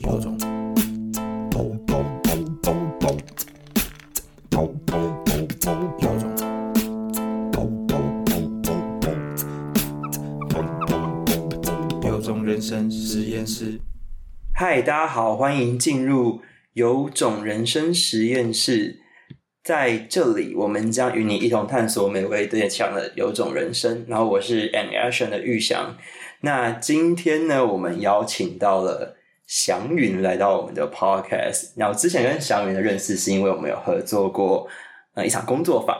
有种。人生实验室。嗨，大家好，欢迎进入有种人生实验室。在这里，我们将与你一同探索每位对强的有种人生。然后，我是 An Action 的玉祥。那今天呢，我们邀请到了祥云来到我们的 Podcast。然后，之前跟祥云的认识是因为我们有合作过呃一场工作坊，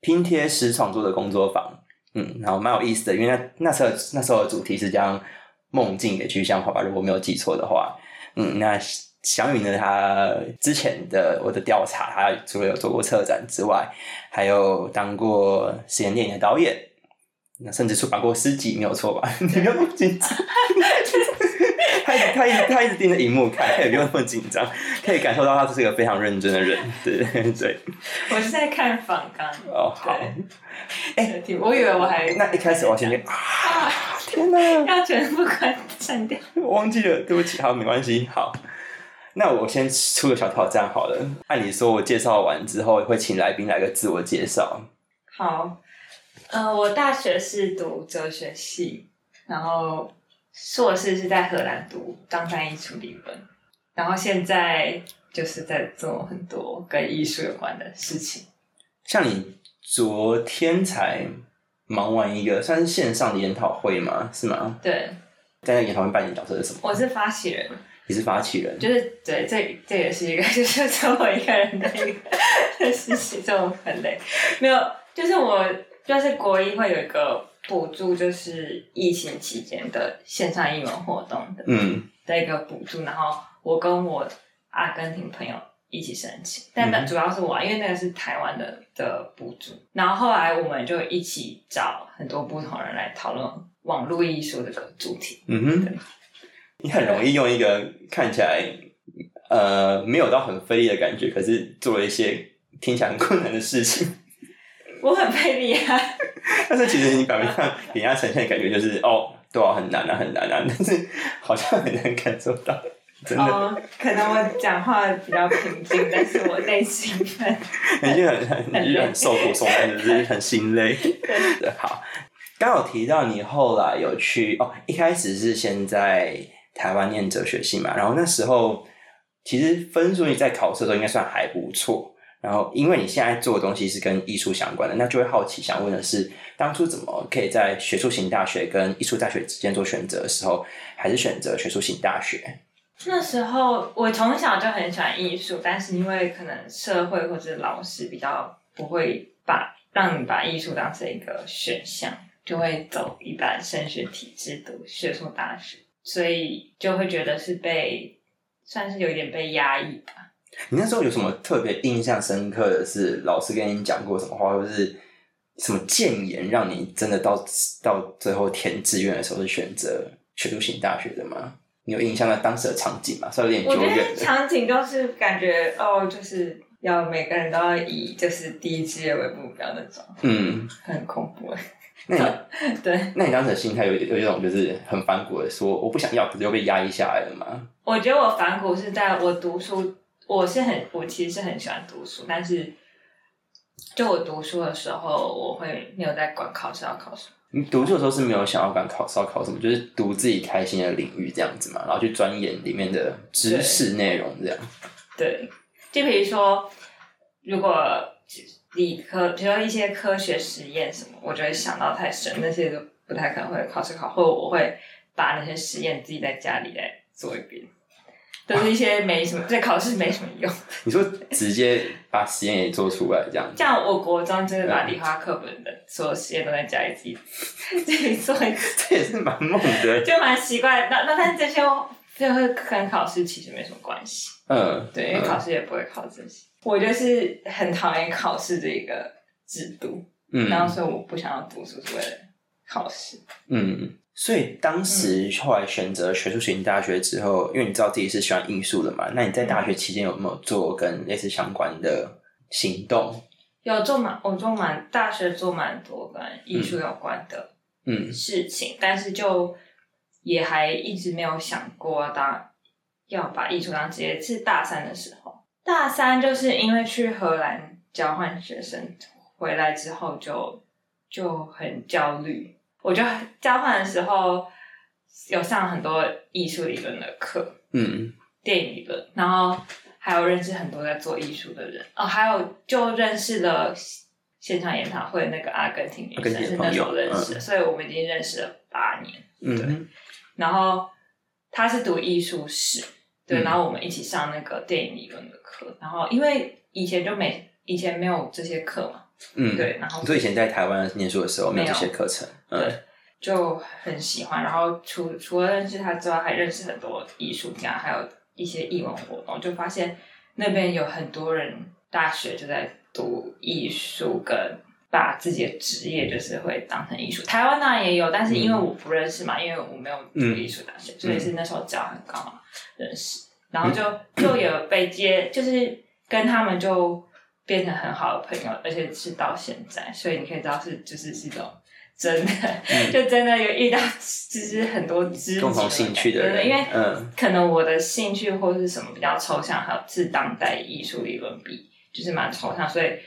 拼贴师创作的工作坊。嗯，然后蛮有意思的，因为那那时候那时候的主题是将梦境给具象化吧，如果没有记错的话。嗯，那祥云呢，他之前的我的调查，他除了有做过策展之外，还有当过实验电影的导演，那甚至出版过诗集，没有错吧？你不要那么紧张。他一直他一直他一直盯着荧幕看，他也不用那么紧张，可以感受到他是一个非常认真的人。对对 对。我是在看访纲。哦，好。哎，我以为我还那一开始我先去啊，天哪！要全部关删掉。我忘记了，对不起，好，没关系，好。那我先出个小挑战好了。按理说，我介绍完之后会请来宾来个自我介绍。好，呃，我大学是读哲学系，然后硕士是在荷兰读当代艺术理论，然后现在就是在做很多跟艺术有关的事情。像你昨天才忙完一个算是线上的研讨会吗？是吗？对，在那研讨会扮演角色是什么？我是发起人。你是发起人，就是对，这这也是一个，就是只有我一个人的一个事情，就 很累。没有，就是我就是国一会有一个补助，就是疫情期间的线上英文活动的，嗯，的一个补助。然后我跟我阿根廷朋友一起申请，但主要是我，因为那个是台湾的的补助。然后后来我们就一起找很多不同人来讨论网络艺术这个主题。嗯哼。你很容易用一个看起来呃没有到很费力的感觉，可是做了一些听起来很困难的事情。我很费力啊！但是其实你表面上给人家呈现的感觉就是哦，对啊，很难啊，很难啊，但是好像很难感受到。真的，可能我讲话比较平静，但是我内心很，已经很很很受苦受难，就是很心累。对，好，刚好提到你后来有去哦，一开始是先在。台湾念哲学系嘛，然后那时候其实分数你在考试的时候应该算还不错。然后因为你现在做的东西是跟艺术相关的，那就会好奇想问的是，当初怎么可以在学术型大学跟艺术大学之间做选择的时候，还是选择学术型大学？那时候我从小就很喜欢艺术，但是因为可能社会或者老师比较不会把让你把艺术当成一个选项，就会走一般升学体制读学术大学。所以就会觉得是被算是有一点被压抑吧。你那时候有什么特别印象深刻的是老师跟你讲过什么话，或者是什么谏言，让你真的到到最后填志愿的时候是选择学术型大学的吗？你有印象的当时的场景吗？稍微有点久远。场景都是感觉哦，就是要每个人都要以就是第一志愿为目标那种，嗯，很恐怖。那你 对，那你当时的心态有有一种就是很反骨的说我不想要，可是又被压抑下来了吗？我觉得我反骨是在我读书，我是很我其实是很喜欢读书，但是就我读书的时候，我会没有在管考试要考什么。你读书的时候是没有想要管考试要考什么，就是读自己开心的领域这样子嘛，然后去钻研里面的知识内容这样。对，就比如说如果。理科，比如说一些科学实验什么，我就会想到太深，那些都不太可能会考试考，或者我会把那些实验自己在家里来做一遍，都是一些没什么，在考试没什么用。你说直接把实验也做出来这样？这样我国中真的把理化课本的所有实验都在家里自己自己做一次，这也是蛮猛的，就蛮奇怪。那那但这些就会跟考试其实没什么关系。嗯，对，因为考试也不会考这些。我就是很讨厌考试这个制度，嗯，然后所以我不想要读书是为了考试，嗯，所以当时后来选择学术型大学之后，因为你知道自己是喜欢艺术的嘛，那你在大学期间有没有做跟类似相关的行动？有做蛮，我做蛮大学做蛮多跟艺术有关的嗯。事情，但是就也还一直没有想过当要把艺术当职业。是大三的时候，大三就是因为去荷兰交换学生，回来之后就就很焦虑。我觉得交换的时候有上很多艺术理论的课，嗯电影理论，然后还有认识很多在做艺术的人哦，还有就认识了现场研讨会那个阿根廷女生是那时候认识的，所以我们已经认识了八年。嗯然后他是读艺术史，对，嗯然后我们一起上那个电影理论的课，然后因为以前就没以前没有这些课嘛，嗯，。对，然后所以以前在台湾念书的时候没有这些课程，嗯对就很喜欢。然后除除了认识他之外，还认识很多艺术家，还有一些艺文活动，就发现那边有很多人大学就在读艺术，跟把自己的职业就是会当成艺术。台湾当然也有，但是因为我不认识嘛，因为我没有读艺术大学，所以是那时候交很刚好认识，然后就就有被接，就是跟他们就变成很好的朋友，而且是到现在，所以你可以知道是就是是一种。真的，就真的有遇到，就是很多共同兴趣的人，因为嗯。可能我的兴趣或是什么比较抽象，还有是当代艺术理论比就是蛮抽象，所以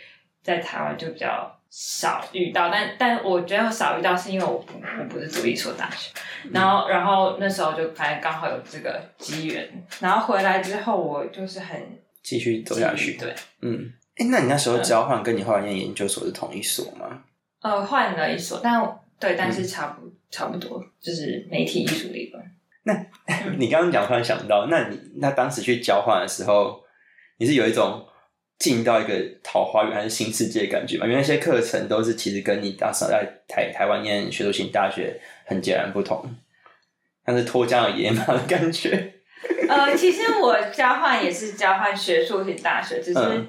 在台湾就比较少遇到。但但我觉得少遇到是因为我不我不是读一所大学，然后然后那时候就反正刚好有这个机缘，然后回来之后我就是很继续走下去，对，嗯。哎，那你那时候交换跟你后来念研究所是同一所吗？呃换了一所，但对，但是差不差不多就是媒体艺术理论。那 你刚刚讲，突然想到，那你那当时去交换的时候，你是有一种进到一个桃花源还是新世界的感觉嘛？因为那些课程都是其实跟你当时在台台湾念学术型大学很截然不同，像是脱缰的野马的感觉。呃，其实我交换也是交换学术型大学，只是嗯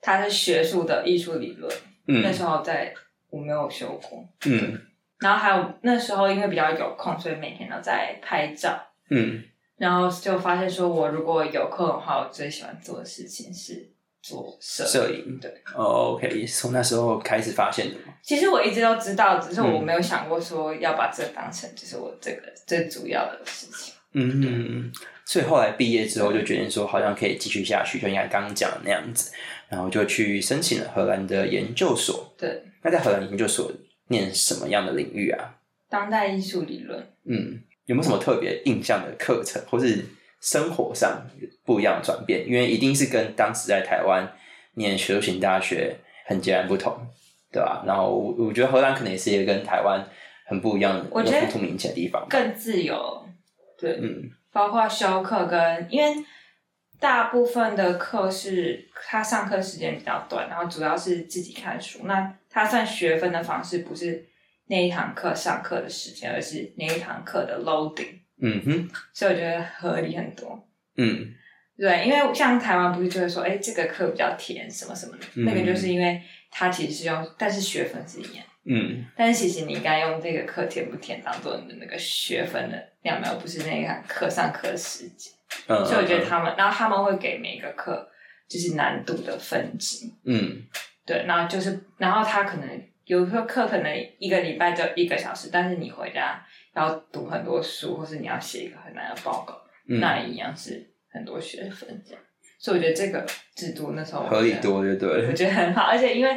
它是学术的艺术理论。那嗯时候在我没有修过，嗯然后还有那时候因为比较有空，所以每天都在拍照。嗯，然后就发现说，我如果有空的话，我最喜欢做的事情是做摄摄影对，哦，OK，从那时候开始发现的吗。其实我一直都知道，只是我嗯没有想过说要把这当成就是我这个最主要的事情。嗯嗯嗯，所以后来毕业之后就决定说，好像可以继续下去，就应该刚刚讲的那样子，然后就去申请了荷兰的研究所。对，那在荷兰研究所念什么样的领域啊？当代艺术理论。嗯，有没有什么特别印象的课程，或是生活上不一样的转变？因为一定是跟当时在台湾念学术型大学很截然不同，对吧？然后我我觉得荷兰可能也是一个跟台湾很不一样的、我觉得有不明显的地方。更自由，对，嗯包括修课跟因为大部分的课是他上课时间比较短，然后主要是自己看书。那他算学分的方式不是那一堂课上课的时间，而是那一堂课的 loading，嗯哼。所以我觉得合理很多。嗯。对，因为像台湾不是就会说，哎，这个课比较甜什么什么的，嗯。那个就是因为它其实是用，但是学分是一样。嗯。但是其实你应该用这个课甜不甜当做你的那个学分的量表，而不是那个课上课的时间。嗯，所以我觉得他们，然后他们会给每个课就是难度的分级，嗯。对，然后就是，然后他可能有时候课可能一个礼拜就一个小时，但是你回家要读很多书，或是你要写一个很难的报告，嗯，那一样是很多学分这样。所以我觉得这个制度那时候我合理多就对了我。觉得很好，而且因为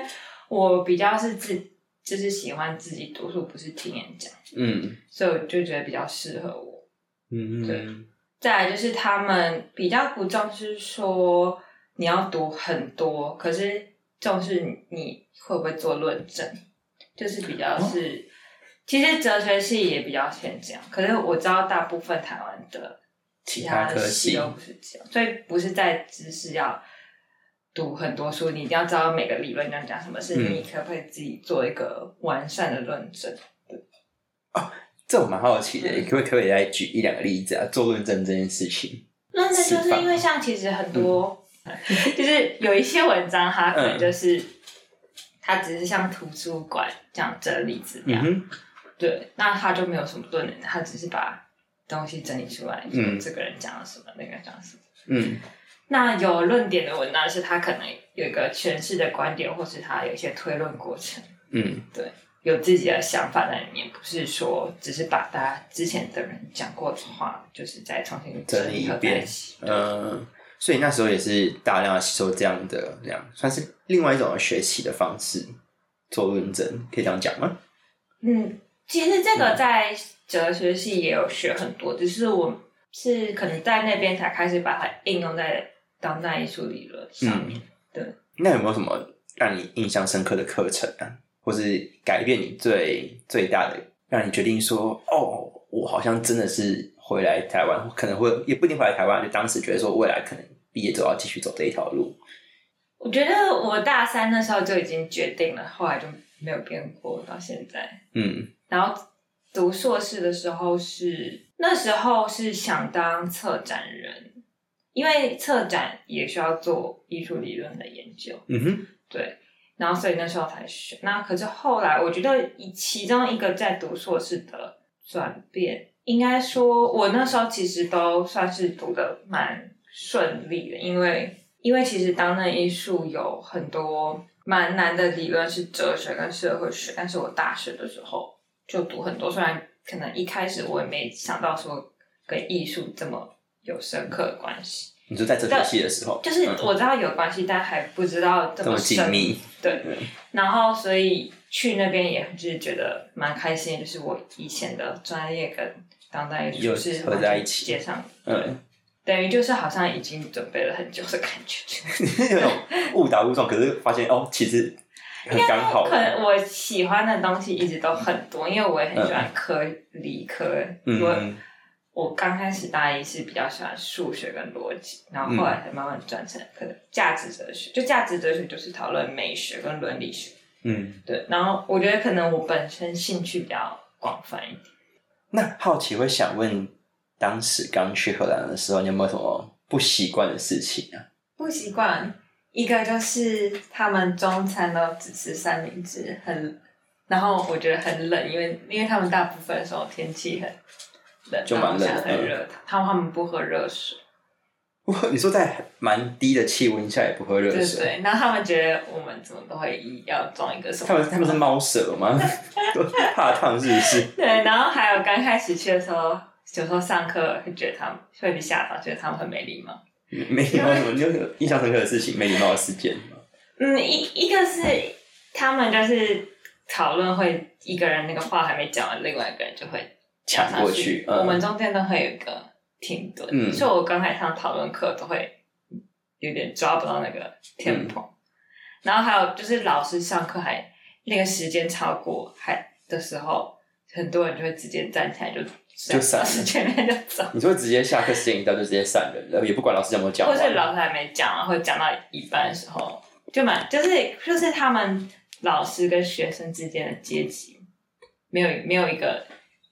我比较是自就是喜欢自己读书，不是听人讲，嗯所以我就觉得比较适合我。嗯对嗯再来就是他们比较不重视说你要读很多，可是重视你会不会做论证，就是比较是，其实哲学系也比较偏这样，可是我知道大部分台湾的其他的系都不是这样，所以不是在知识要读很多书，你一定要知道每个理论要讲什么，是嗯你可不可以自己做一个完善的论证？这我蛮好奇的，你可不可以可以来举一两个例子啊？做论证这件事情。论证就是因为像其实很多，就是有一些文章，它可能就是、它只是像图书馆这样整理资料，对，那他就没有什么论点，他只是把东西整理出来，嗯说这个人讲了什么，那个人讲了什么。嗯那有论点的文章是他可能有一个诠释的观点，或是他有一些推论过程，嗯，对有自己的想法在里面，不是说只是把大家之前的人讲过的话，就是再重新整理一合在遍一起。嗯，所以那时候也是大量的吸收这样的，这样算是另外一种学习的方式做论证，可以这样讲吗？嗯，其实这个在哲学系也有学很多，只是我是可能在那边才开始把它应用在当代艺术理论上面。对那有没有什么让你印象深刻的课程啊，或是改变你最最大的，让你决定说，哦，我好像真的是回来台湾，可能会也不一定回来台湾，就当时觉得说未来可能毕业之后要继续走这一条路。我觉得我大三那时候就已经决定了，后来就没有变过到现在。嗯然后读硕士的时候是那时候是想当策展人，因为策展也需要做艺术理论的研究，嗯哼，对。然后所以那时候才选。那可是后来我觉得以其中一个在读硕士的转变，应该说我那时候其实都算是读的蛮顺利的，因为因为其实当代艺术有很多蛮难的理论是哲学跟社会学，但是我大学的时候就读很多，虽然可能一开始我也没想到说跟艺术这么有深刻的关系，你就在这学系的时候，就是嗯我知道有关系，但还不知道这这么紧深。密，对嗯，然后所以去那边也就是觉得蛮开心，就是我以前的专业跟当代艺有术是合在一起接上，嗯，等于就是好像已经准备了很久的感觉。有 种误打误撞，可是发现哦，其实很 刚好可。能我喜欢的东西一直都很多，因为我也很喜欢科理科。我嗯我刚开始大一是比较喜欢数学跟逻辑，然后后来才慢慢转成可能价值哲学。就价值哲学就是讨论美学跟伦理学。嗯，对，然后我觉得可能我本身兴趣比较广泛一点。那好奇会想问，当时刚去荷兰的时候，你有没有什么不习惯的事情啊？不习惯，一个就是他们中餐都只吃三明治，很，然后我觉得很冷，因为因为他们大部分的时候天气很冷，就蛮冷很热，他们他们不喝热水，你说在蛮低的气温下也不喝热水，对对，然后他们觉得我们怎么都会要装一个什么，他们他们是猫舍吗？怕烫是不是？对，然后还有刚开始去的时候，有时候上课会觉得他们会被吓到，觉得他们很没礼貌。没礼貌什么？你有有印象深刻的事情？没礼貌的事件吗？嗯，一一个是他们就是讨论会一个人那个话还没讲完，另外一个人就会抢过去我们中间都会有一个停顿，嗯所以我刚才上讨论课都会有点抓不到那个嗯 tempo，、然后还有就是老师上课还那个时间超过还的时候，很多人就会直接站起来就就散老师前面就走。你说直接下课时间一到就直接散人了，也不管老师有没有讲或完，是老师还没讲啊，或者讲到一半的时候，就蛮就是就是他们老师跟学生之间的阶级没有没有一个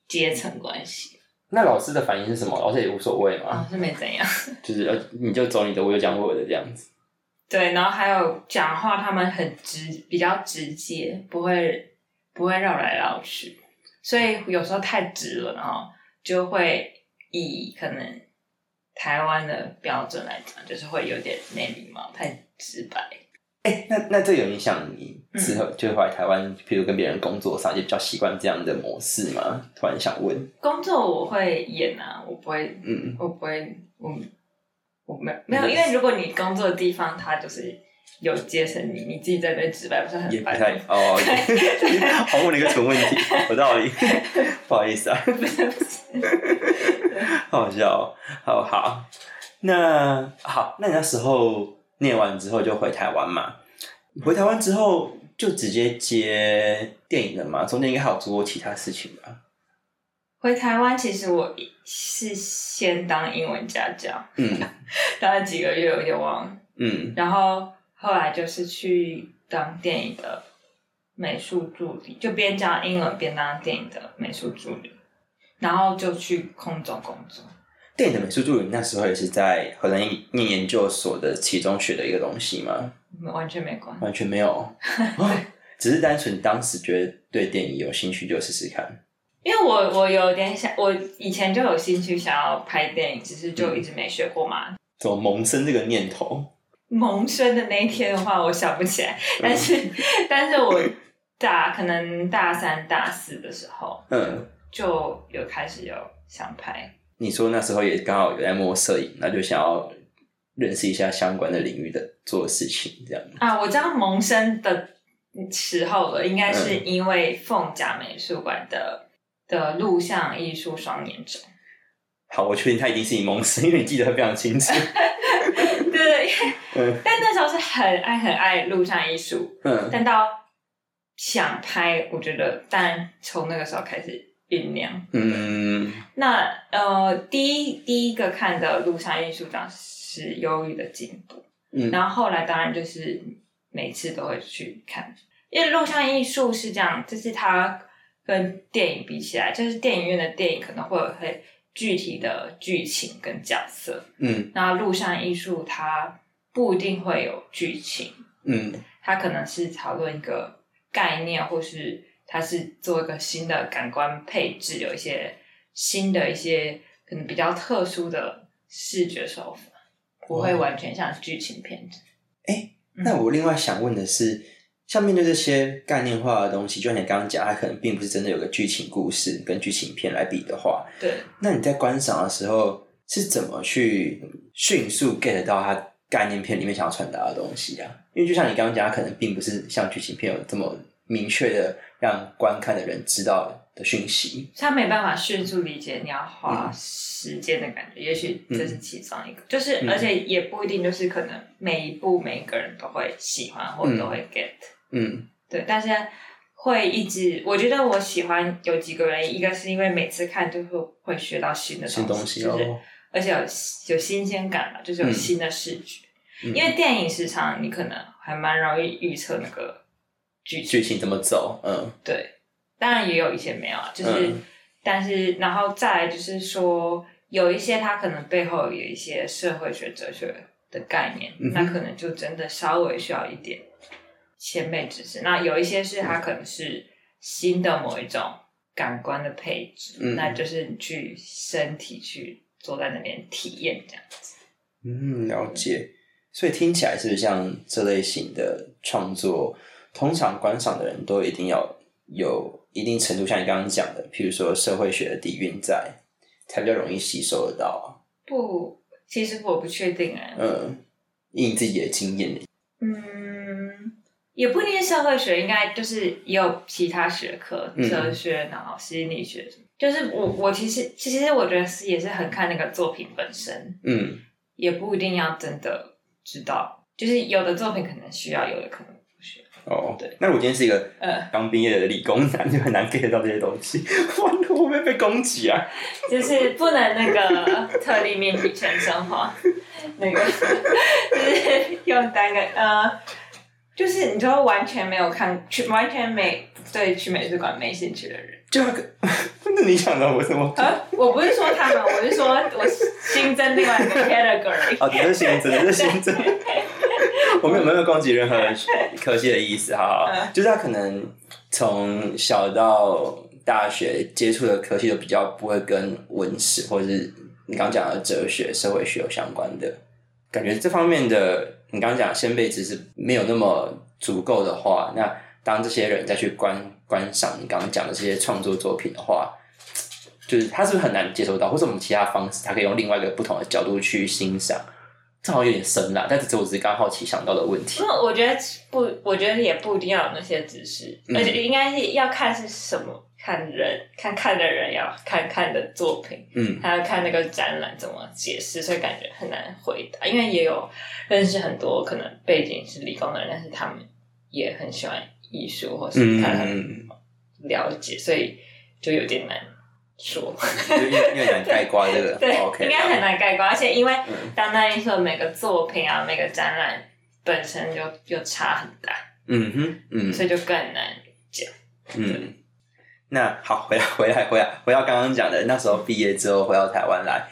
阶层关系，那老师的反应是什么？老师也无所谓嘛，啊是没怎样。就是呃你就走你的，我就讲我的这样子。对，然后还有讲话，他们很直，比较直接，不会不会绕来绕去，所以有时候太直了，然后就会以可能台湾的标准来讲，就是会有点没礼貌，太直白。那那这有影响你之后就回来台湾，譬如跟别人工作上，就比较习惯这样的模式吗？突然想问，工作我会演啊，我不会，嗯，我不会，我我没有没有，因为如果你工作的地方它就是有阶层，你你自己在那边直白不是很白也不太哦，好问了一个蠢问题，有道理，不好意思啊，不是不是，好好笑哦，好好，那好，那你那时候念完之后就回台湾嘛？回台湾之后就直接接电影了嘛？中间应该还有做过其他事情吧？回台湾其实我是先当英文家教，嗯当了几个月，我有点忘了。嗯然后后来就是去当电影的美术助理，就边教英文边当电影的美术助理，然后就去空中工作。电影的美术助理那时候也是在荷兰念研究所的其中学的一个东西吗？完全没关，完全没有，哦只是单纯当时觉得对电影有兴趣就试试看。因为我我有点想，我以前就有兴趣想要拍电影，只是就一直没学过嘛。怎么萌生这个念头？萌生的那一天的话，我想不起来。但是，但是我大可能大三、大四的时候嗯，就有开始有想拍。你说那时候也刚好有在摸摄影，那就想要认识一下相关的领域的做事情，这样。啊，我知道萌生的时候了，应该是因为凤甲美术馆的的录像艺术双年展。好，我确定他一定是你萌生，因为你记得非常清楚。对对，嗯。但那时候是很爱很爱录像艺术，嗯。但到想拍，我觉得当然从那个时候开始酝酿。嗯。那呃，第一第一个看的录像艺术长是《忧郁的进步》，嗯。然后后来当然就是每次都会去看，因为录像艺术是这样，就是它跟电影比起来，就是电影院的电影可能会具体的剧情跟角色，嗯。那录像艺术它不一定会有剧情，嗯。它可能是讨论一个概念，或是它是做一个新的感官配置，有一些新的一些可能比较特殊的视觉手法，不会哦。完全像剧情片子。哎嗯。那我另外想问的是，像面对这些概念化的东西，就像你刚刚讲，它可能并不是真的有个剧情故事跟剧情片来比的话，对，那你在观赏的时候是怎么去迅速 get 到它概念片里面想要传达的东西啊？因为就像你刚刚讲，它可能并不是像剧情片有这么明确的让观看的人知道的讯息。他没办法迅速理解，你要花嗯时间的感觉，也许这是其中一个，就是嗯而且也不一定就是可能每一部每一个人都会喜欢或者都会 get。嗯对，但是会一直，我觉得我喜欢有几个原因，一个是因为每次看就会会学到新的新东西就是哦，而且有有新鲜感嘛，就是有嗯新的视觉。嗯因为电影时常你可能还蛮容易预测那个剧情，剧情怎么走？嗯对，当然也有一些没有啊，就是，嗯但是然后再来就是说，有一些它可能背后有一些社会学、哲学的概念，嗯那可能就真的稍微需要一点前辈知识。那有一些是它可能是新的某一种感官的配置，嗯那就是你去身体去坐在那边体验这样子。嗯，了解。所以听起来是不是像这类型的创作，通常观赏的人都一定要有一定程度，像你刚刚讲的，譬如说社会学的底蕴在，才比较容易吸收得到啊。不，其实我不确定哎、嗯，以你自己的经验，嗯，也不一定是社会学，应该就是也有其他学科，嗯哲学，然后心理学什么。就是我我其实其实我觉得是也是很看那个作品本身，嗯也不一定要真的知道。就是有的作品可能需要，有的可能不需要。哦，对。那我今天是一个呃，刚毕业的理工男，就很难 get 到这些东西。完了，我会不会被攻击啊？就是不能那个特立面体全生化，那个 就是用单个呃，就是你说完全没有看去，完全没对去美术馆没兴趣的人。就那个，那你想的我怎么？啊，我不是说他们，我是说我新增另外一个 category。哦，这是新增，这是新增。我们有没有攻击任何科系的意思？好好，嗯就是他可能从小到大学接触的科系都比较不会跟文史或者是你刚讲的哲学、社会学有相关的。感觉这方面的你刚刚讲先辈知识没有那么足够的话，那当这些人再去观观赏你刚刚讲的这些创作作品的话，就是他是不是很难接受到，或者我们其他方式，他可以用另外一个不同的角度去欣赏？这好像有点深啦，但是这我只是刚好奇想到的问题那。，我觉得不，我觉得也不一定要有那些知识，嗯而且应该是要看是什么，看人，看看的人要看看的作品，嗯还要看那个展览怎么解释，所以感觉很难回答。因为也有认识很多可能背景是理工的人，但是他们也很喜欢艺术，或是他很嗯，了解，所以就有点难说。就越越难概括这个。对 OK，应该很难概括，而且因为嗯当代艺术的每个作品啊，每个展览本身就就差很大，嗯哼，嗯所以就更难讲。嗯。那好，回来回来回来回到刚刚讲的，那时候毕业之后回到台湾来，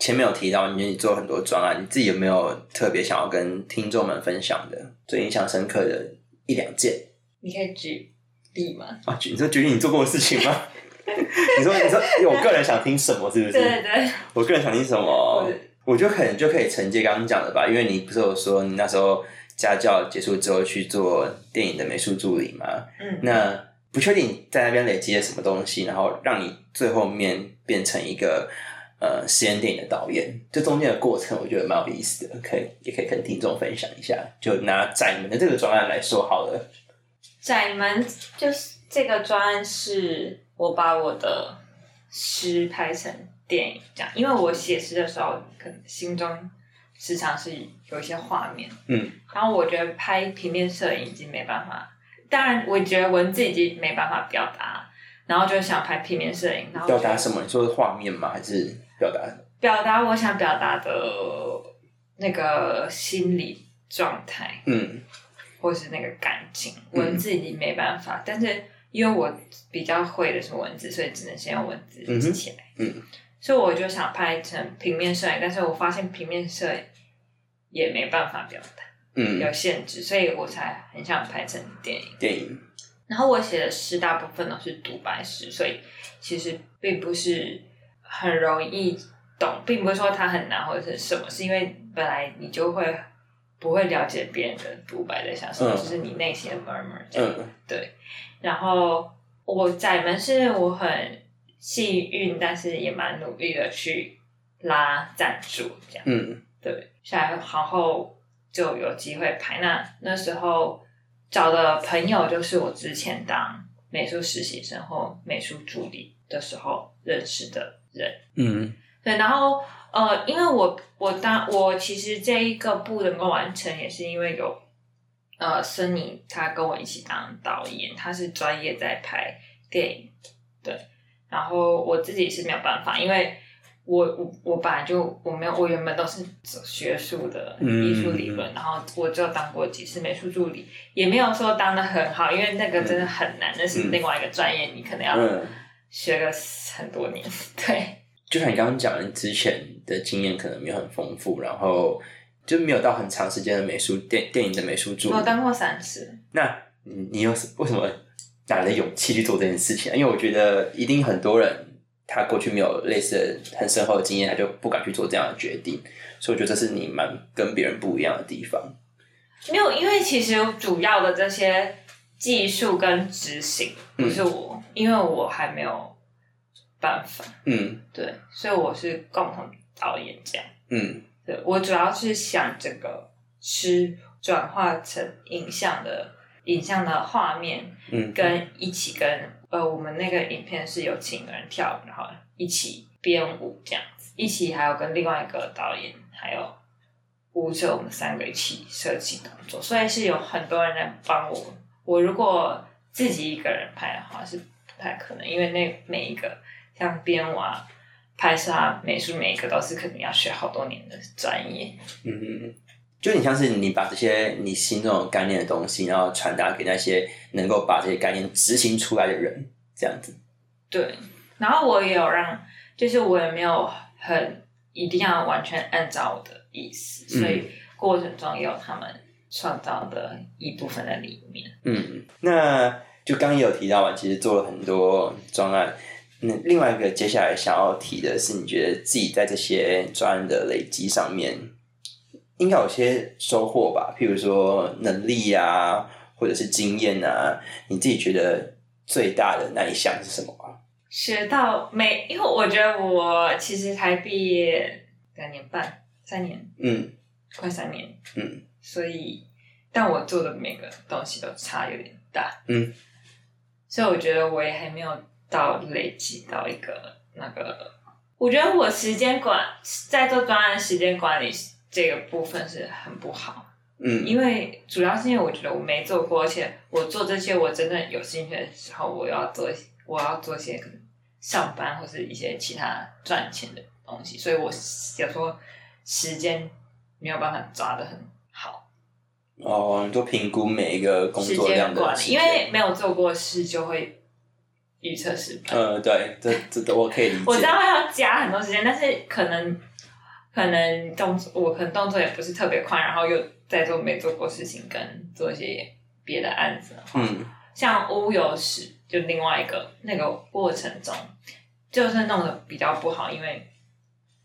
前面有提到你你做很多专案，你自己有没有特别想要跟听众们分享的最印象深刻的一两件你可以举例吗？啊？举你说举例你做过的事情吗？你说你说，因为我个人想听什么？是不是？对对对，我个人想听什么我？我觉得可能就可以承接刚刚讲的吧，因为你不是有说你那时候家教结束之后去做电影的美术助理嘛？嗯，那不确定在那边累积了什么东西，然后让你最后面变成一个呃实验电影的导演，这中间的过程我觉得蛮有意思的，可以也可以跟听众分享一下。就拿窄门的这个专案来说好了，窄门就是这个专案，是我把我的诗拍成电影这样，因为我写诗的时候，可能心中时常是有一些画面，嗯，然后我觉得拍平面摄影已经没办法，当然我觉得文字已经没办法表达，然后就想拍平面摄影，然后表达什么？你说是画面吗？还是表达？表达我想表达的那个心理状态，嗯或是那个感情，嗯文字已经没办法。但是因为我比较会的是文字，所以只能先用文字记起来。嗯所以我就想拍成平面摄影，但是我发现平面摄影也没办法表达，嗯，有限制，所以我才很想拍成电影。电影，然后我写的诗大部分都是独白诗，所以其实并不是很容易懂，并不是说它很难或者是什么，是因为本来你就会不会了解别人的独白在想什么，嗯就是你内心的 murmur 这样。嗯对，然后我窄门是我很幸运，但是也蛮努力的去拉赞助这样。嗯对，下来然后就有机会拍。那那时候找的朋友就是我之前当美术实习生或美术助理的时候认识的人。嗯对，然后呃，因为我我当我其实这一个不能够完成，也是因为有呃孙妮她跟我一起当导演，他是专业在拍电影，对，然后我自己是没有办法，因为我我我本来就我没有我原本都是走学术的嗯艺术理论，然后我就当过几次美术助理，也没有说当的很好，因为那个真的很难，那是嗯另外一个专业，你可能要嗯，学个很多年，对。就像你刚刚讲的，你之前的经验可能没有很丰富，然后就没有到很长时间的美术电电影的美术助理。我当过三次，那你你有为什么哪来的勇气去做这件事情啊？因为我觉得一定很多人他过去没有类似的很深厚的经验，他就不敢去做这样的决定。所以我觉得这是你蛮跟别人不一样的地方。没有，因为其实主要的这些技术跟执行不是我，因为我还没有办法，嗯对，所以我是共同导演这样。嗯对我主要是想这个诗转化成影像的影像的画面，嗯，跟一起跟呃，我们那个影片是有请人跳舞，然后一起编舞这样子，一起还有跟另外一个导演还有舞者，我们三个一起设计动作，所以是有很多人在帮我。我如果自己一个人拍的话是不太可能，因为那每一个像编舞啊、拍摄啊、美术，每一个都是可能要学好多年的专业。嗯嗯，就你像是你把这些你心中有概念的东西，然后传达给那些能够把这些概念执行出来的人，这样子。对，然后我也有让，就是我也没有很一定要完全按照我的意思，所以过程中也有他们创造的一部分在里面。嗯，那就刚刚也有提到嘛，其实做了很多专案。那另外一个接下来想要提的是，你觉得自己在这些专案的累积上面，应该有些收获吧？譬如说能力啊，或者是经验啊，你自己觉得最大的那一项是什么啊？学到每，因为我觉得我其实才毕业两年半、三年，嗯快三年，嗯所以但我做的每个东西都差有点大，嗯，所以我觉得我也还没有到累积到一个那个，我觉得我时间管在做专案时间管理这个部分是很不好，嗯。因为主要是因为我觉得我没做过，而且我做这些我真的有兴趣的时候，我要做我要做些可能上班或是一些其他赚钱的东西，所以我有时候时间没有办法抓的很好。哦，你做评估每一个工作量的时间。因为没有做过事就会预测失败。呃，对，这这都我可以理 解。我知道要加很多时间，但是可能可能动作我可能动作也不是特别快，然后又在做没做过事情，跟做一些别的案子的话，嗯像乌有史就另外一个那个过程中，就是弄得比较不好，因为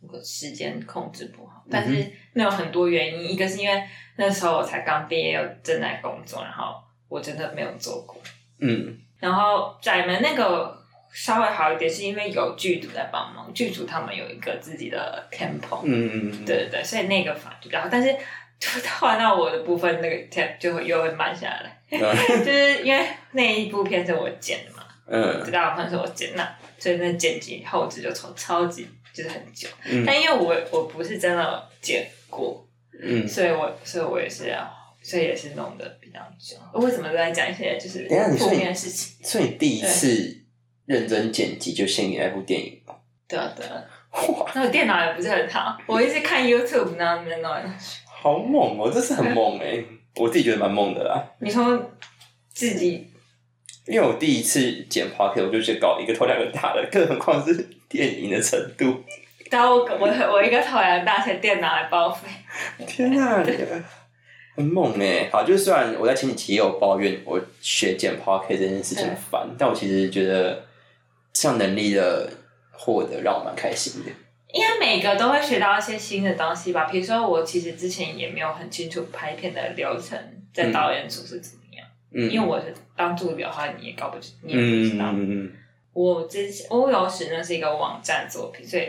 那个时间控制不嗯好，但是那有很多原因，一个是因为那时候我才刚毕业，又正在工作，然后我真的没有做过。嗯然后窄门那个稍微好一点，是因为有剧组在帮忙，剧组他们有一个自己的 tempo，、嗯嗯，对对对，所以那个反而就比较好。但是就换到我的部分，那个 tempo 就会又会慢下来，嗯 就是因为那一部片是我剪的嘛，嗯。这大部分是我剪的，所以那剪辑后置就超超级就是很久。嗯。但因为我我不是真的剪过，嗯，所以我所以我也是要，所以也是弄得比较久。我为什么都在讲一些就是等下你负面的事情？所以第一次认真剪辑就献给那部电影吧？对啊对啊，哇，那我电脑也不是很好，我一直看 YouTube 那边弄。好猛哦！这是很猛哎，我自己觉得蛮猛的啦。你说自己因为我第一次剪 p o c k e t 我就去搞一个头两个大的，更何况是电影的程度。然后我我我一个头两个大学电脑还报废，天哪、很猛哎！好，就是虽然我在前几期也有抱怨我学剪 p o c k e t 这件事情烦，但我其实觉得这样能力的获得让我蛮开心的。因为每个都会学到一些新的东西吧。比如说我其实之前也没有很清楚拍片的流程，在导演组是怎么样。嗯，因为我是当助理的话，你也搞不清，你也不知道。嗯嗯我之前欧游时呢是一个网站作品，所以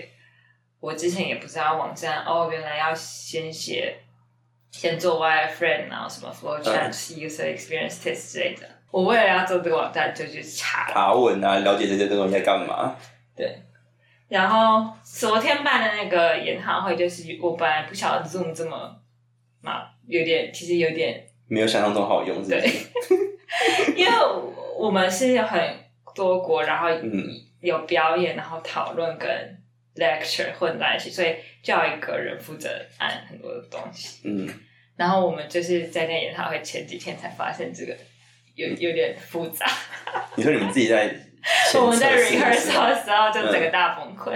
我之前也不知道网站哦，原来要先写，先做 wireframe，然后什么 flow chart、user experience test 之类的。我为了要做这个网站，就去查了。爬文啊，了解这些东西在干嘛。对，然后昨天办的那个研讨会，就是我本来不晓得 Zoom 这么嘛，有点其实有点没有想象中好用，对？，因为我们是有很多国，然后嗯有表演，然后讨论跟 lecture 混在一起，所以就要一个人负责按很多的东西。嗯，然后我们就是在那研讨会前几天才发现这个有有点复杂，你说你们自己在 我们在 rehearsal 的时候就整个大崩溃。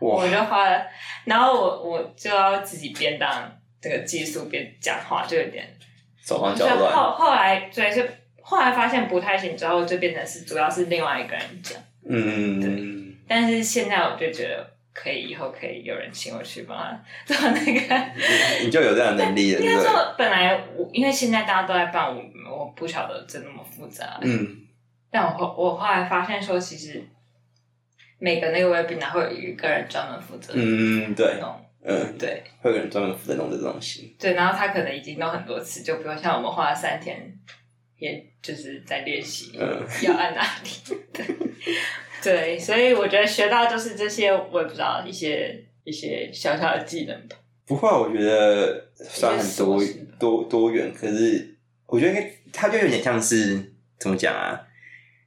哇我就花了，然后我我就要自己边当这个技术边讲话，就有点。手忙脚乱。后后来，所以是后来发现不太行，之后就变成是主要是另外一个人讲。嗯，对但是现在我就觉得可以，以后可以有人请我去帮他 做那个。你就有这样的能力了，应该？说，本来我因为现在大家都在办，我我不晓得这那么复杂。嗯，但我后我后来发现说，其实每个那个 webinar 会有一个人专门负责嗯，对，弄。嗯，对会有人专门负责弄这东西。对，然后他可能已经弄很多次，就不用像我们花了三天，也就是在练习嗯要按哪里。对，对，所以我觉得学到就是这些，我也不知道一些一些小小的技能吧。不会，我觉得算很多多多元，可是我觉得它就有点像是怎么讲啊，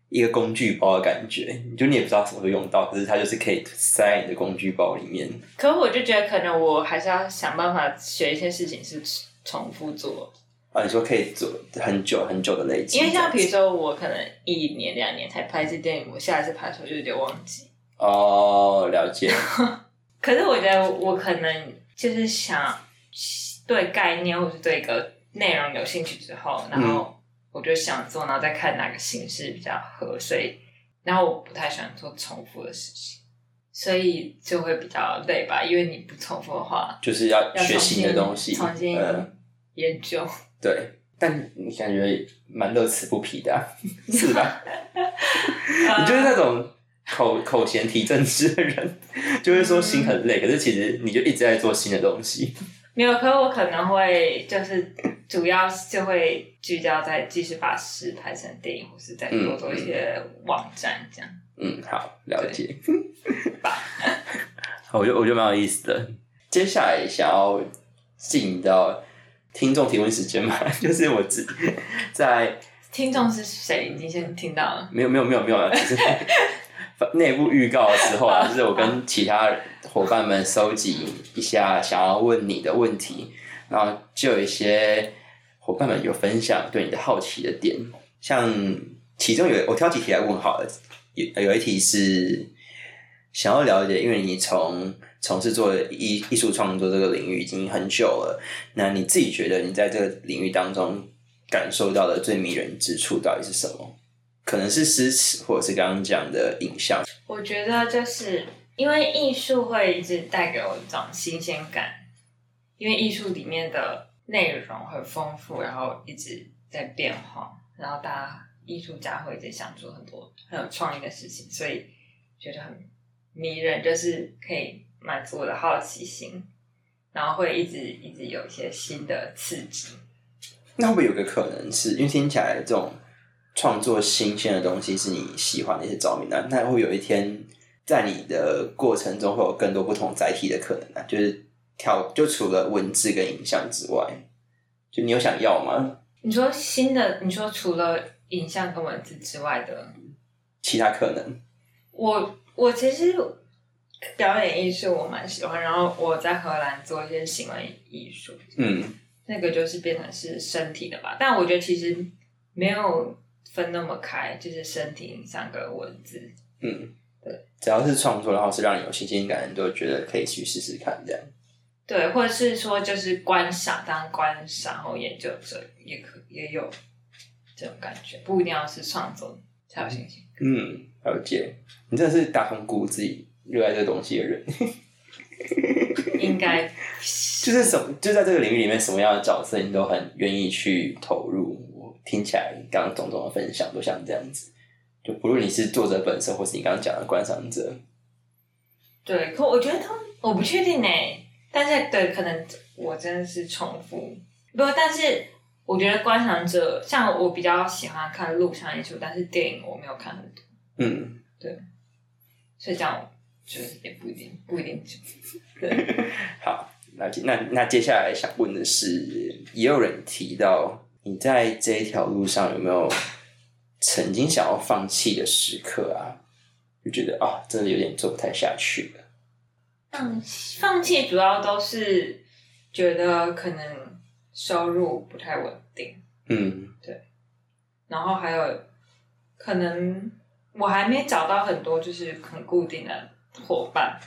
一个工具包的感觉，就你也不知道什么时候用到，可是它就是可以塞在你的工具包里面。可我就觉得，可能我还是要想办法学一些事情是重复做，啊，你说可以做很久很久的累积，因为像比如说我可能一年两年才拍一次电影，我下一次拍的时候就有点忘记。哦，了解，可是我觉得我可能就是想对概念或是对一个内容有兴趣之后，然后我就想做，然后再看哪个形式比较合，所以然后我不太喜欢做重复的事情，所以就会比较累吧，因为你不重复的话，就是要要学新的东西，重新嗯，研究。对，但你感觉蛮乐此不疲的、啊，是吧？你就是那种口口嫌体正直的人，就会说心很累，可是其实你就一直在做新的东西。没有，可是我可能会就是主要就会聚焦在继续把诗拍成电影，或是再多做一些网站这样。嗯，好，了解吧。我觉得我觉得蛮有意思的。接下来想要进到听众提问时间嘛，就是我自在听众是谁？你先听到了。没有没有没有没有，只是 内部预告的时候啊，就是我跟其他伙伴们收集一下想要问你的问题，然后就有一些伙伴们有分享对你的好奇的点，像其中有我挑几题来问好了，有有一题是想要了解，因为你从从事做艺艺术创作这个领域已经很久了，那你自己觉得你在这个领域当中感受到的最迷人之处到底是什么？可能是诗词，或者是刚刚讲的影像。我觉得就是因为艺术会一直带给我一种新鲜感，因为艺术里面的内容很丰富，然后一直在变化，然后大家艺术家会一直想做很多很有创意的事情，所以觉得很迷人，就是可以满足我的好奇心，然后会一直一直有一些新的刺激。那会不会有个可能是因为听起来这种创作新鲜的东西是你喜欢的一些着迷那那会有一天在你的过程中会有更多不同载体的可能啊？就是跳就除了文字跟影像之外，就你有想要吗？你说新的，你说除了影像跟文字之外的，其他可能？我我其实表演艺术我蛮喜欢，然后我在荷兰做一些行为艺术，嗯，那个就是变成是身体的吧。但我觉得其实没有分那么开，就是身体影像跟文字。嗯，对，只要是创作，然后是让你有新鲜感，你都觉得可以去试试看这样。对，或者是说就是观赏，当观赏后研究者也可也有这种感觉，不一定要是创作才有信心。嗯，了解。你真的是打从骨子里热爱这个东西的人，应该。就是什么，就在这个领域里面，什么样的角色你都很愿意去投入。我听起来刚刚种种的分享都像这样子，就不论你是作者本身，或是你刚刚讲的观赏者，对，可我觉得他们我不确定呢，但是对，可能我真的是重复，不，但是我觉得观赏者，像我比较喜欢看录像艺术，但是电影我没有看很多，嗯，所以这样就是也不一定，不一定就 对。好，那接那那接下来想问的是，也有人提到你在这一条路上有没有曾经想要放弃的时刻啊？就觉得啊，真的有点做不太下去了。放放弃主要都是觉得可能收入不太稳定，嗯对然后还有可能我还没找到很多就是很固定的伙伴。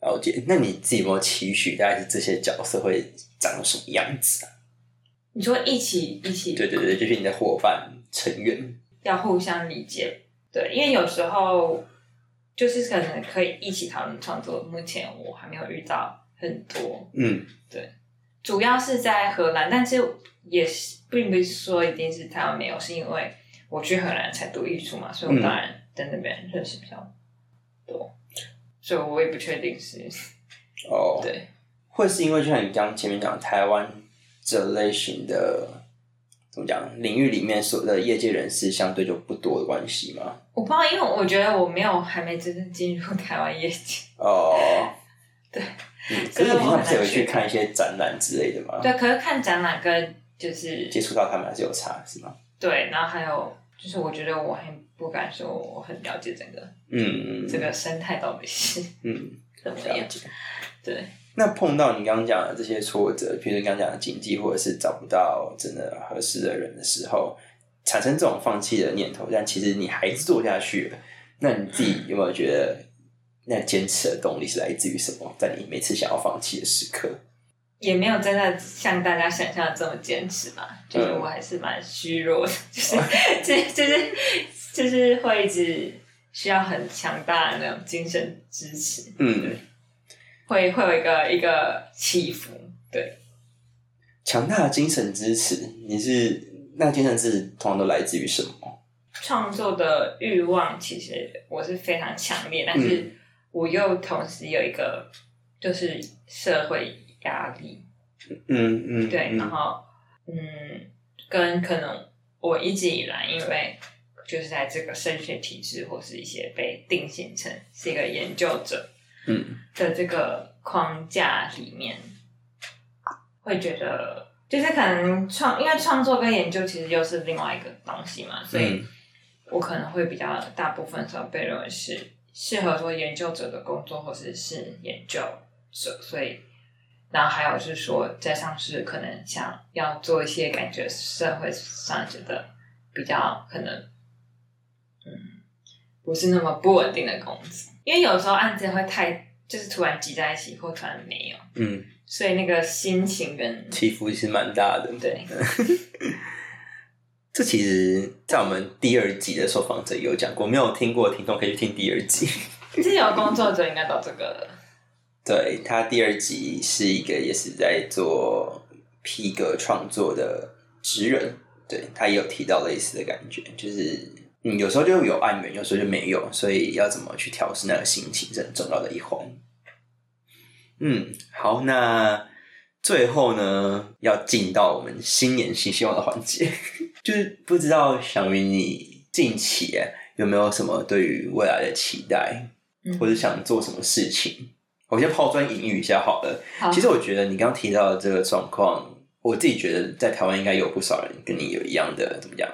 了解。那你自己有没有期许，大概是这些角色会长什么样子啊？你说一起一起对对对，就是你的伙伴成员。要互相理解，对，因为有时候就是可能可以一起讨论创作。目前我还没有遇到很多，嗯对主要是在荷兰，但是也是并不是说一定是台湾没有，是因为我去荷兰才读艺术嘛，所以我当然在那边认识比较多，所以我也不确定是哦，对。会是因为就像你刚刚前面讲，台湾这类型的怎么讲领域里面所的业界人士相对就不多的关系吗？我不知道，因为我觉得我没有还没真正进入台湾业界。哦，对，嗯，可是你平常不是有去看一些展览之类的吗？对，可是看展览跟就是接触到他们还是有差，是吗？对，然后还有就是我觉得我还不敢说我很了解整个嗯嗯这个生态到底是嗯，怎么样。对，那碰到你刚刚讲的这些挫折，譬如你刚刚讲的经济，或者是找不到真的合适的人的时候，产生这种放弃的念头，但其实你还是做下去了。那你自己有没有觉得，那坚持的动力是来自于什么？在你每次想要放弃的时刻，也没有真的像大家想象的这么坚持吧，就是嗯我还是蛮虚弱的，就是就 就是就是会一直需要很强大的那种精神支持，嗯，会会有一个一个起伏，对。强大的精神支持，你是那精神支持通常都来自于什么？创作的欲望其实我是非常强烈，但是我又同时有一个就是社会压力，嗯嗯，对，嗯。然后嗯，跟可能我一直以来因为就是在这个升学体制或是一些被定性成是一个研究者嗯。的这个框架里面，会觉得就是可能创，因为创作跟研究其实又是另外一个东西嘛，所以。嗯。我可能会比较大部分时候被认为是适合做研究者的工作，或者是研究者，所以，然后还有是说，在上市可能想要做一些感觉社会上觉得比较可能，嗯，不是那么不稳定的工资，因为有时候案件会太就是突然挤在一起，或突然没有，嗯，所以那个心情跟起伏其实蛮大的。对 这其实，在我们第二集的受访者有讲过，没有听过的听众可以去听第二集。自由工作者应该到这个了。对他第二集是一个也是在做皮革创作的职人，对他也有提到类似的感觉，就是嗯有时候就有暗源，有时候就没有，所以要怎么去调试那个心情是很重要的一环。嗯，好，那最后呢，要进到我们新年新希望的环节，就是不知道小云你近期啊有没有什么对于未来的期待，嗯或者想做什么事情？我先抛砖引玉一下好了。好其实我觉得你刚刚提到的这个状况，我自己觉得在台湾应该有不少人跟你有一样的怎么讲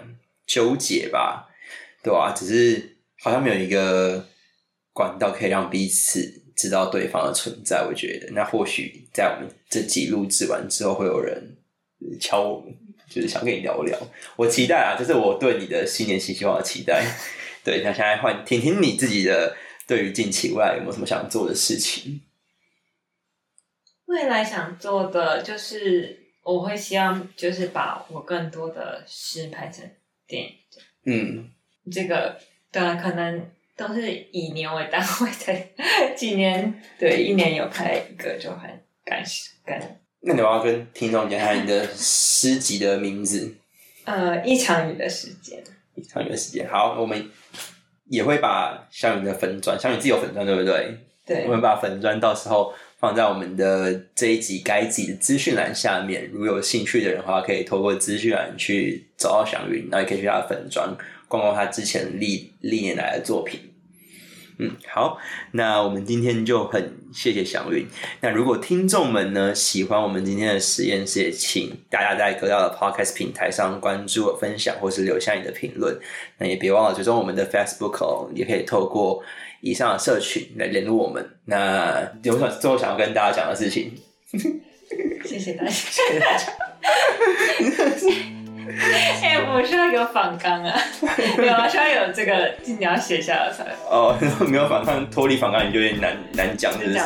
纠结吧，对吧、只是好像没有一个管道可以让彼此知道对方的存在。我觉得，那或许在我们这集录制完之后，会有人敲我们，就是想跟你聊聊。我期待啊，这是我对你的新年新希望的期待。对，那现在换听听你自己的对于近期未来有没有什么想做的事情？未来想做的就是，我会希望就是把我更多的诗拍成电影。嗯，这个对啊，可能都是以年为单位的，几年对一年有拍一个就很感感那你要跟听众讲一下你的诗集的名字？呃一场雨的时间。一场雨的时间。好，我们也会把小雨的粉砖，小雨自己有粉砖对不对？对我，们把粉砖到时候放在我们的这一集该集的资讯栏下面。如果有兴趣的人的话，可以透过资讯栏去找到祥云，然后也可以去他的粉砖逛逛他之前历历年来的作品。嗯，好，那我们今天就很谢谢祥云。那如果听众们呢喜欢我们今天的实验室，也请大家在各大的 podcast 平台上关注、分享，或是留下你的评论。那也别忘了追踪我们的 Facebook 哦，也可以透过以上的社群来联络我们。那有什么最后想要跟大家讲的事情？谢谢大家。哎、我需要有反纲啊，有啊，需要有这个你要写下来才哦，没有反抗脱离反抗，你就有点难难讲，是不是。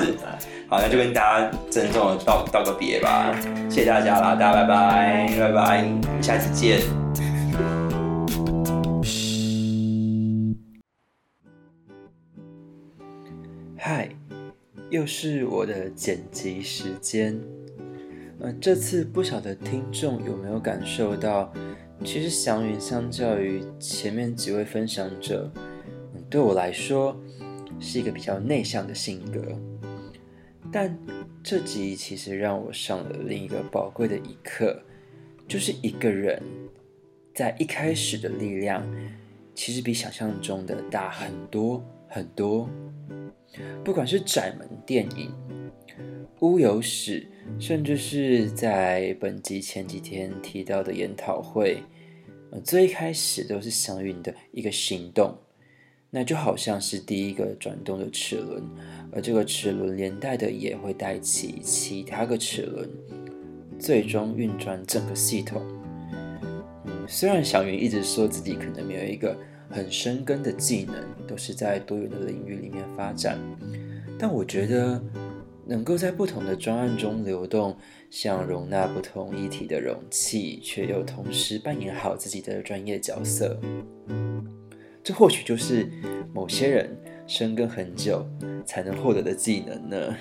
好，那就跟大家郑重的道道个别吧，谢谢大家啦，大家拜拜，拜拜，我们下次见。嗨，又是我的剪辑时间。呃，这次不晓得听众有没有感受到，其实祥云相较于前面几位分享者，对我来说是一个比较内向的性格。但这集其实让我上了另一个宝贵的一课，就是一个人在一开始的力量，其实比想象中的大很多很多。不管是窄门电影、乌有史，甚至是在本集前几天提到的研讨会，呃，最开始都是祥云的一个行动，那就好像是第一个转动的齿轮，而这个齿轮连带的也会带起其他个齿轮，最终运转整个系统。虽然祥云一直说自己可能没有一个很深根的技能，都是在多元的领域里面发展，但我觉得能够在不同的专案中流动，像容纳不同议题的容器，却又同时扮演好自己的专业角色，这或许就是某些人深耕很久才能获得的技能呢。